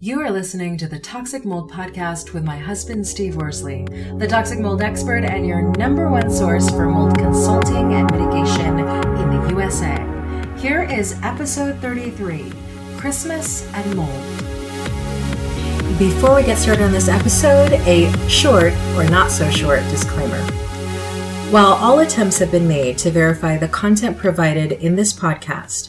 You are listening to the Toxic Mold Podcast with my husband, Steve Worsley, the toxic mold expert and your number one source for mold consulting and mitigation in the USA. Here is episode 33 Christmas and Mold. Before we get started on this episode, a short or not so short disclaimer. While all attempts have been made to verify the content provided in this podcast,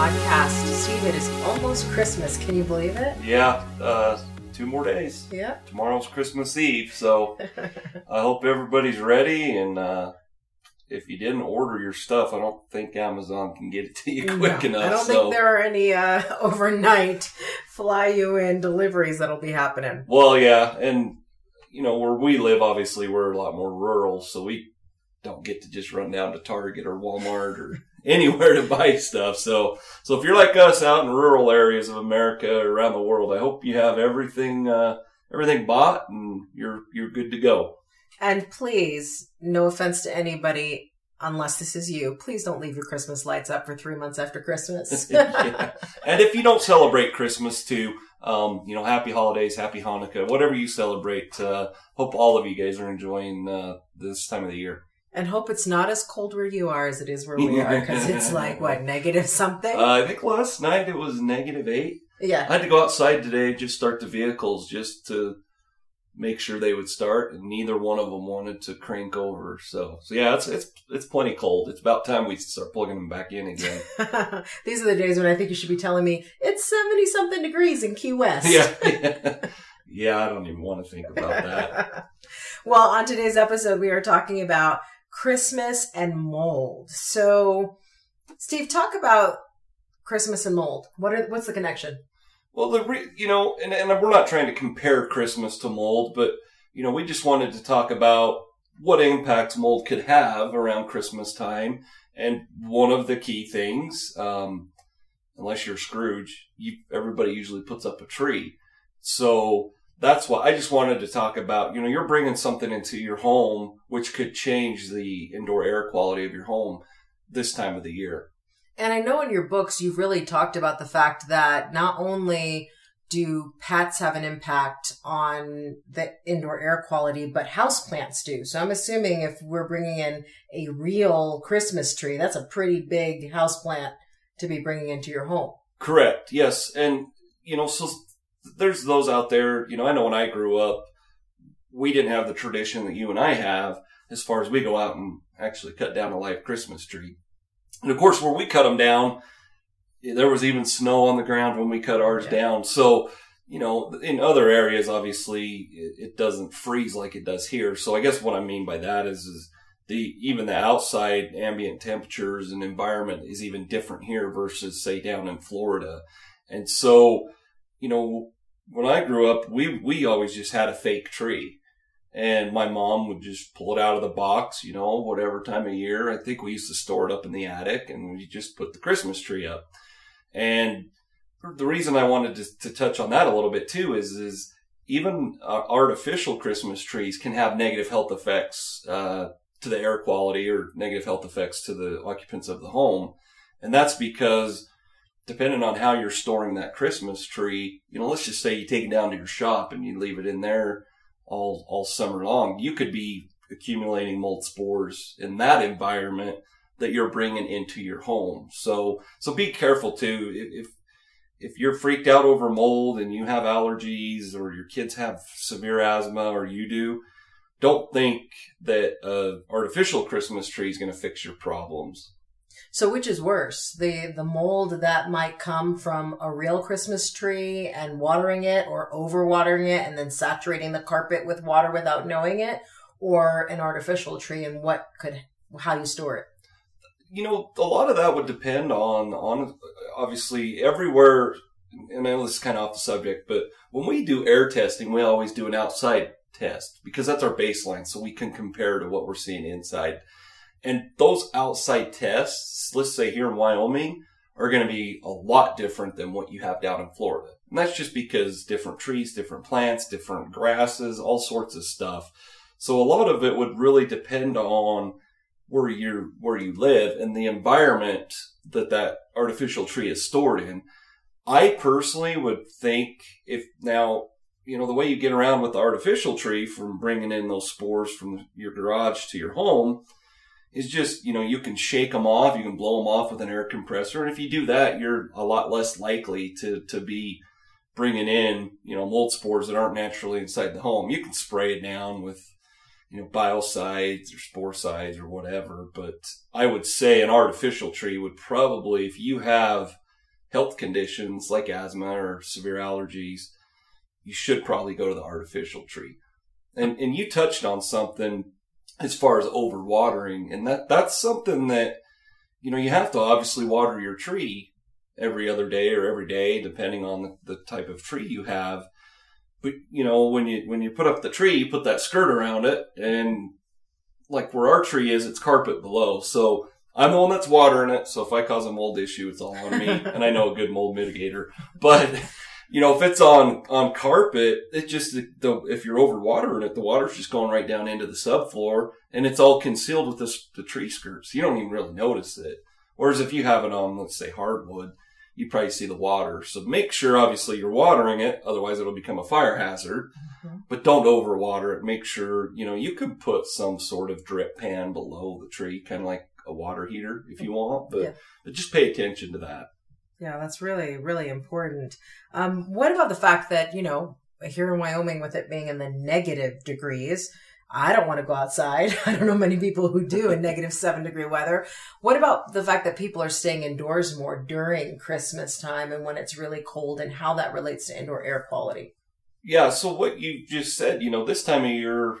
Podcast. Steve, it is almost Christmas. Can you believe it? Yeah, uh, two more days. Yeah. Tomorrow's Christmas Eve, so I hope everybody's ready. And uh, if you didn't order your stuff, I don't think Amazon can get it to you quick No, enough. I don't so. think there are any uh, overnight fly you in deliveries that'll be happening. Well, yeah, and you know where we live, obviously we're a lot more rural, so we don't get to just run down to Target or Walmart or anywhere to buy stuff. So, so if you're like us out in rural areas of America or around the world, I hope you have everything uh, everything bought and you're you're good to go. And please, no offense to anybody, unless this is you, please don't leave your Christmas lights up for three months after Christmas. Yeah. And if you don't celebrate Christmas too, um, you know, happy holidays, happy Hanukkah, whatever you celebrate. Uh, hope all of you guys are enjoying uh, this time of the year. And hope it's not as cold where you are as it is where we are, because it's like, what, negative something? Uh, I think last night it was negative eight. yeah. I had to go outside today just start the vehicles just to make sure they would start, and neither one of them wanted to crank over. So, so yeah, it's it's it's plenty cold. It's about time we start plugging them back in again. These are the days when I think you should be telling me it's 70 something degrees in Key West. yeah, yeah. I don't even want to think about that. well, on today's episode, we are talking about Christmas and mold. So, Steve, talk about Christmas and mold. What are, what's the connection? Well, the re- you know, and, and we're not trying to compare Christmas to mold, but you know, we just wanted to talk about what impact mold could have around Christmas time. And one of the key things, um, unless you're Scrooge, you, everybody usually puts up a tree. So that's why I just wanted to talk about, you know, you're bringing something into your home which could change the indoor air quality of your home this time of the year. And I know in your books, you've really talked about the fact that not only do pets have an impact on the indoor air quality, but houseplants do. So I'm assuming if we're bringing in a real Christmas tree, that's a pretty big houseplant to be bringing into your home. Correct. Yes. And, you know, so there's those out there, you know, I know when I grew up, we didn't have the tradition that you and I have as far as we go out and actually cut down a live Christmas tree. And of course, where we cut them down, there was even snow on the ground when we cut ours Yeah. down. So, you know, in other areas, obviously it, it doesn't freeze like it does here. So I guess what I mean by that is, is the, even the outside ambient temperatures and environment is even different here versus say down in Florida. And so, you know, when I grew up, we, we always just had a fake tree. and my mom would just pull it out of the box, you know, whatever time of year. I think we used to store it up in the attic and we just put the Christmas tree up. And the reason I wanted to, to touch on that a little bit too is, is even uh, artificial Christmas trees can have negative health effects, uh, to the air quality or negative health effects to the occupants of the home. And that's because depending on how you're storing that Christmas tree, you know, let's just say you take it down to your shop and you leave it in there all, all summer long, you could be accumulating mold spores in that environment that you're bringing into your home. So, so be careful too. If, if you're freaked out over mold and you have allergies or your kids have severe asthma or you do, don't think that an artificial Christmas tree is going to fix your problems. So which is worse? The the mold that might come from a real Christmas tree and watering it or overwatering it and then saturating the carpet with water without knowing it or an artificial tree and what could how you store it? You know, a lot of that would depend on on obviously everywhere and I know this is kind of off the subject, but when we do air testing, we always do an outside test because that's our baseline so we can compare to what we're seeing inside. And those outside tests, let's say here in Wyoming, are going to be a lot different than what you have down in Florida. And that's just because different trees, different plants, different grasses, all sorts of stuff. So a lot of it would really depend on where you where you live and the environment that that artificial tree is stored in. I personally would think if now you know the way you get around with the artificial tree from bringing in those spores from your garage to your home is just, you know, you can shake them off, you can blow them off with an air compressor. And if you do that, you're a lot less likely to, to be bringing in, you know, mold spores that aren't naturally inside the home. You can spray it down with, you know, biocides or sporicides or whatever. But I would say an artificial tree would probably, if you have health conditions like asthma or severe allergies, you should probably go to the artificial tree. And, and you touched on something as far as overwatering. And that, that's something that, you know, you have to obviously water your tree every other day or every day, depending on the, the type of tree you have. But, you know, when you, when you put up the tree, you put that skirt around it and like where our tree is, it's carpet below. So I'm the one that's watering it. So if I cause a mold issue, it's all on me. and I know a good mold mitigator, but you know, if it's on, on carpet, it just, the, if you're overwatering it, the water's just going right down into the subfloor and it's all concealed with this, the tree skirts. You don't even really notice it. Whereas if you have it on, let's say hardwood, you probably see the water. So make sure, obviously, you're watering it. Otherwise, it'll become a fire hazard. Mm-hmm. But don't overwater it. Make sure, you know, you could put some sort of drip pan below the tree, kind of like a water heater if you want, but, yeah. but just pay attention to that. Yeah, that's really, really important. Um, what about the fact that, you know, here in Wyoming, with it being in the negative degrees, I don't want to go outside. I don't know many people who do in negative seven degree weather. What about the fact that people are staying indoors more during Christmas time and when it's really cold and how that relates to indoor air quality? Yeah. So what you just said, you know, this time of year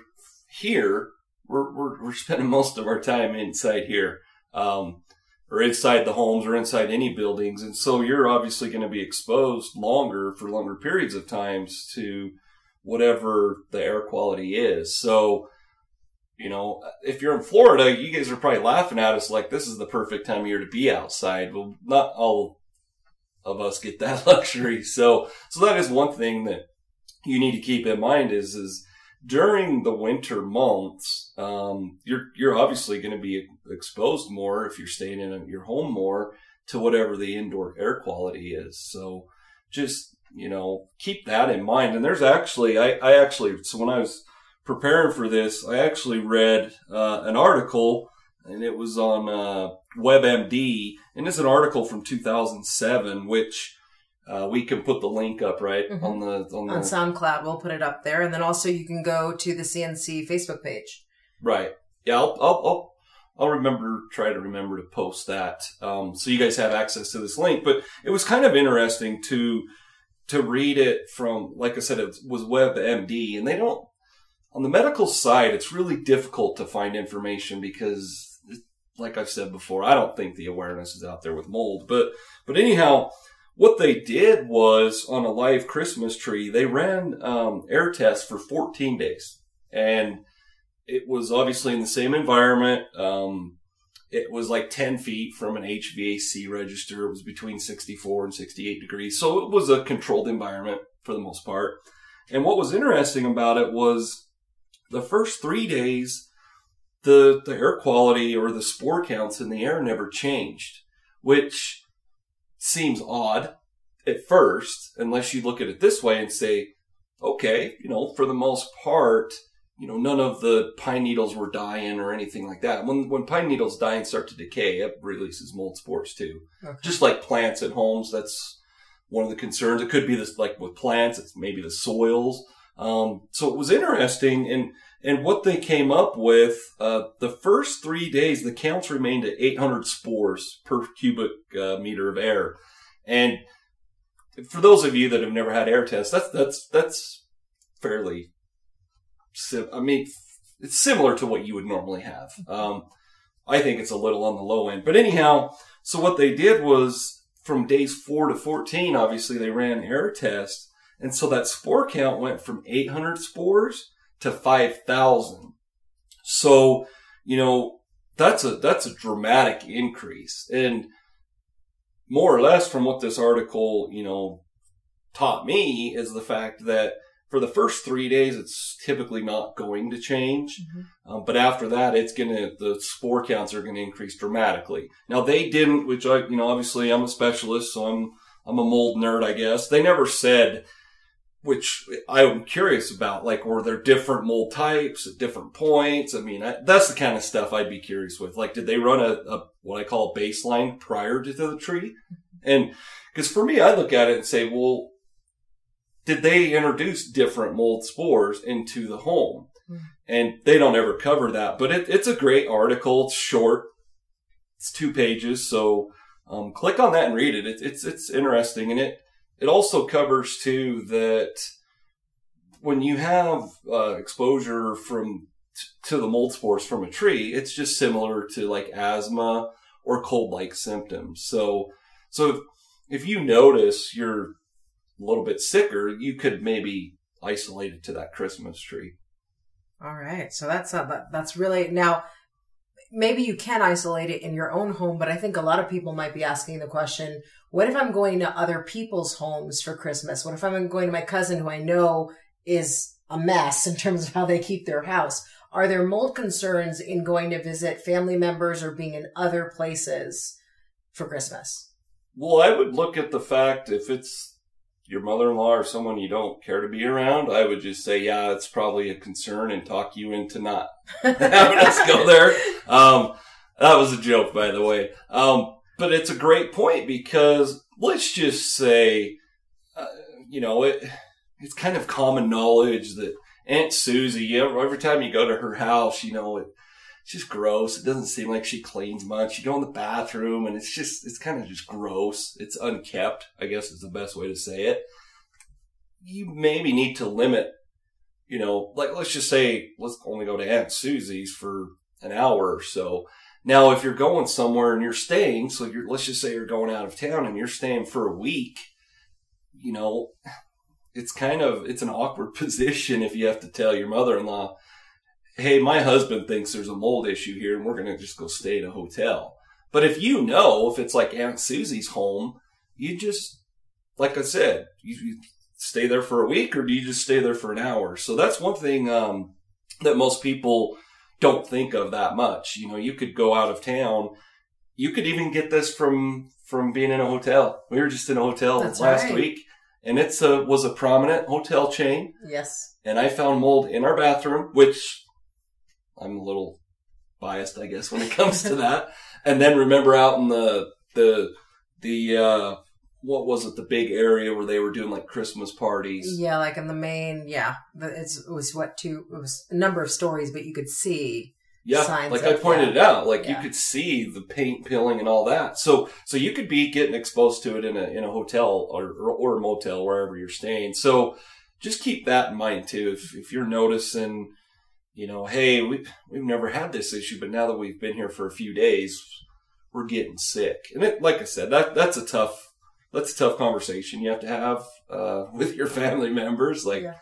here, we're, we're, we're spending most of our time inside here. Um, or inside the homes or inside any buildings. And so you're obviously going to be exposed longer for longer periods of times to whatever the air quality is. So, you know, if you're in Florida, you guys are probably laughing at us like this is the perfect time of year to be outside. Well, not all of us get that luxury. So, so that is one thing that you need to keep in mind is, is during the winter months, um, you're you're obviously going to be exposed more if you're staying in your home more to whatever the indoor air quality is. So just you know keep that in mind. And there's actually I, I actually so when I was preparing for this, I actually read uh, an article and it was on uh, WebMD, and it's an article from 2007, which uh, we can put the link up right mm-hmm. on the on, the, on SoundCloud. We'll put it up there, and then also you can go to the CNC Facebook page. Right. Yeah, I'll I'll I'll, I'll remember try to remember to post that um, so you guys have access to this link. But it was kind of interesting to to read it from like I said it was WebMD, and they don't on the medical side. It's really difficult to find information because. Like I've said before, I don't think the awareness is out there with mold, but but anyhow, what they did was on a live Christmas tree, they ran um, air tests for 14 days. and it was obviously in the same environment. Um, it was like 10 feet from an HVAC register. It was between 64 and 68 degrees. So it was a controlled environment for the most part. And what was interesting about it was the first three days, the, the air quality or the spore counts in the air never changed, which seems odd at first, unless you look at it this way and say, okay, you know, for the most part, you know, none of the pine needles were dying or anything like that. When when pine needles die and start to decay, it releases mold spores too. Okay. Just like plants at homes, that's one of the concerns. It could be this like with plants, it's maybe the soils. Um, so it was interesting, and and what they came up with, uh, the first three days, the counts remained at 800 spores per cubic uh, meter of air, and for those of you that have never had air tests, that's that's that's fairly I mean, it's similar to what you would normally have. Um, I think it's a little on the low end, but anyhow, so what they did was from days four to 14, obviously they ran air tests. And so that spore count went from 800 spores to 5,000. So, you know, that's a, that's a dramatic increase. And more or less from what this article, you know, taught me is the fact that for the first three days, it's typically not going to change. Mm-hmm. Um, but after that, it's going to, the spore counts are going to increase dramatically. Now they didn't, which I, you know, obviously I'm a specialist, so I'm, I'm a mold nerd, I guess. They never said, which I'm curious about, like, were there different mold types at different points? I mean, I, that's the kind of stuff I'd be curious with. Like, did they run a, a what I call a baseline prior to the tree? And, because for me, I look at it and say, well, did they introduce different mold spores into the home? Mm. And they don't ever cover that, but it, it's a great article. It's short. It's two pages. So, um, click on that and read it. it. It's, it's interesting. And it, it also covers too that when you have, uh, exposure from, to the mold spores from a tree, it's just similar to like asthma or cold-like symptoms. So, so if, if you notice you're a little bit sicker, you could maybe isolate it to that Christmas tree. All right. So that's uh, that, that's really now maybe you can isolate it in your own home, but I think a lot of people might be asking the question, what if I'm going to other people's homes for Christmas? What if I'm going to my cousin who I know is a mess in terms of how they keep their house? Are there mold concerns in going to visit family members or being in other places for Christmas? Well, I would look at the fact if it's your mother-in-law or someone you don't care to be around, I would just say, yeah, it's probably a concern and talk you into not us go there. Um, that was a joke, by the way. Um, but it's a great point because let's just say, uh, you know, it, it's kind of common knowledge that Aunt Susie, every time you go to her house, you know, it, it's just gross. It doesn't seem like she cleans much. You go in the bathroom and it's just, it's kind of just gross. It's unkept, I guess is the best way to say it. You maybe need to limit, you know, like let's just say, let's only go to Aunt Susie's for an hour or so. Now, if you're going somewhere and you're staying, so you're, let's just say you're going out of town and you're staying for a week, you know, it's kind of, it's an awkward position if you have to tell your mother-in-law, hey, my husband thinks there's a mold issue here and we're going to just go stay at a hotel. But if you know, if it's like Aunt Susie's home, you just, like I said, you, you stay there for a week or do you just stay there for an hour? So that's one thing, um, that most people don't think of that much. You know, you could go out of town. You could even get this from, from being in a hotel. We were just in a hotel that's last right. week and it's a, was a prominent hotel chain. Yes. And I found mold in our bathroom, which I'm a little biased, I guess, when it comes to that. And then remember out in the the the uh what was it the big area where they were doing like Christmas parties? Yeah, like in the main, yeah. It's, it was what two? It was a number of stories, but you could see. Yeah, like I pointed it out, like yeah. you could see the paint peeling and all that. So, so you could be getting exposed to it in a in a hotel or or, or a motel wherever you're staying. So, just keep that in mind too. If if you're noticing you know, hey, we we've never had this issue, but now that we've been here for a few days, we're getting sick. And it, like I said, that that's a tough that's a tough conversation you have to have uh, with your family members. Like, yeah.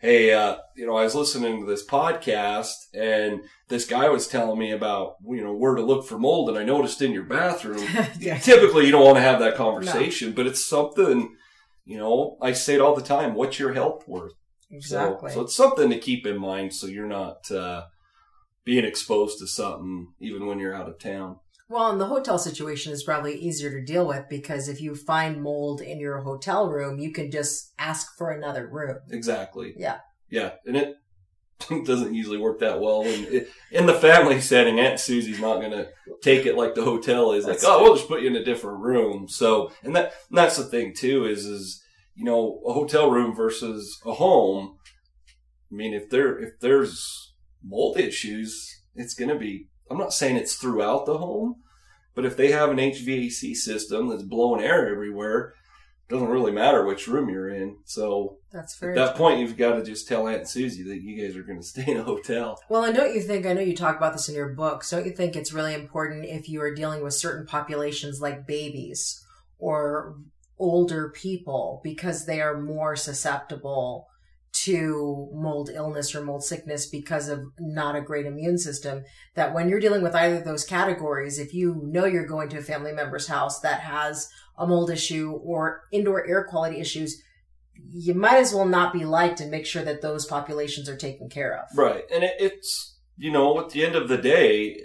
hey, uh, you know, I was listening to this podcast and this guy was telling me about, you know, where to look for mold. And I noticed in your bathroom, Yeah. typically you don't want to have that conversation, but it's something, you know, I say it all the time. What's your health worth? So- Exactly. So, it's something to keep in mind so you're not, uh, being exposed to something even when you're out of town. Well, and the hotel situation is probably easier to deal with because if you find mold in your hotel room, you can just ask for another room. Exactly. Yeah. Yeah. And it doesn't usually work that well. And it, in the family setting, Aunt Susie's not going to take it like the hotel is like, That's oh, we'll just put you in a different room. So, and that, and that's the thing too is, is, you know, a hotel room versus a home. I mean, if there, if there's mold issues, it's going to be, I'm not saying it's throughout the home, but if they have an HVAC system that's blowing air everywhere, it doesn't really matter which room you're in. So That's fair. at that point, you've got to just tell Aunt Susie that you guys are going to stay in a hotel. Well, and don't you think, I know you talk about this in your books, don't you think it's really important if you are dealing with certain populations like babies or older people because they are more susceptible to mold illness or mold sickness because of not a great immune system that when you're dealing with either of those categories if you know you're going to a family member's house that has a mold issue or indoor air quality issues you might as well not be liked and make sure that those populations are taken care of Right. And it, it's, you know, at the end of the day,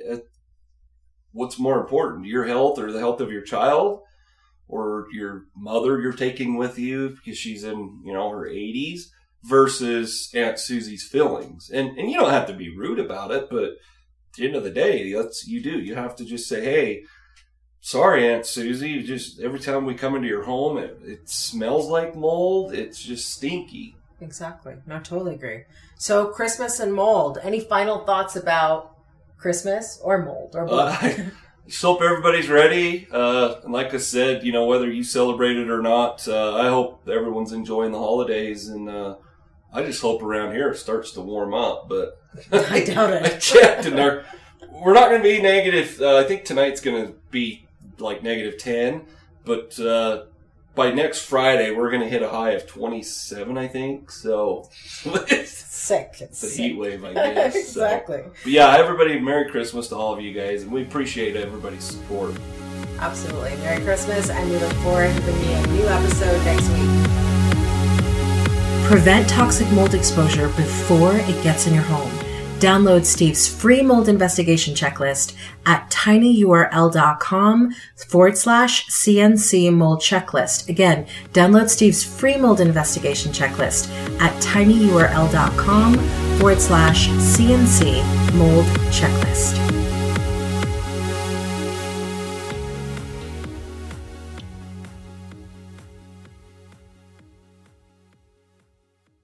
what's more important, your health or the health of your child or your mother you're taking with you because she's in, you know, her 80s versus Aunt Susie's feelings. And, and you don't have to be rude about it, but at the end of the day, that's, you do. You have to just say, hey, sorry, Aunt Susie, just every time we come into your home, it, it smells like mold. It's just stinky. Exactly. No, totally agree. So, Christmas and mold. Any final thoughts about Christmas or mold or both? Uh, I just hope everybody's ready. Uh, and like I said, you know, whether you celebrate it or not, uh, I hope everyone's enjoying the holidays. And uh, I just hope around here it starts to warm up. But I doubt it. I checked, and they're, we're not going to be negative. Uh, I think tonight's going to be like negative 10. But uh, by next Friday, we're going to hit a high of 27, I think. So it's Sick. It's a sick. heat wave, I guess. So- exactly. but yeah, everybody, Merry Christmas to all of you guys, and we appreciate everybody's support. Absolutely. Merry Christmas, and we look forward to bringing you a new episode next week. Prevent toxic mold exposure before it gets in your home. Download Steve's free mold investigation checklist at tinyurl.com forward slash CNC mold checklist. Again, download Steve's free mold investigation checklist at tinyurl.com forward slash CNC mold checklist.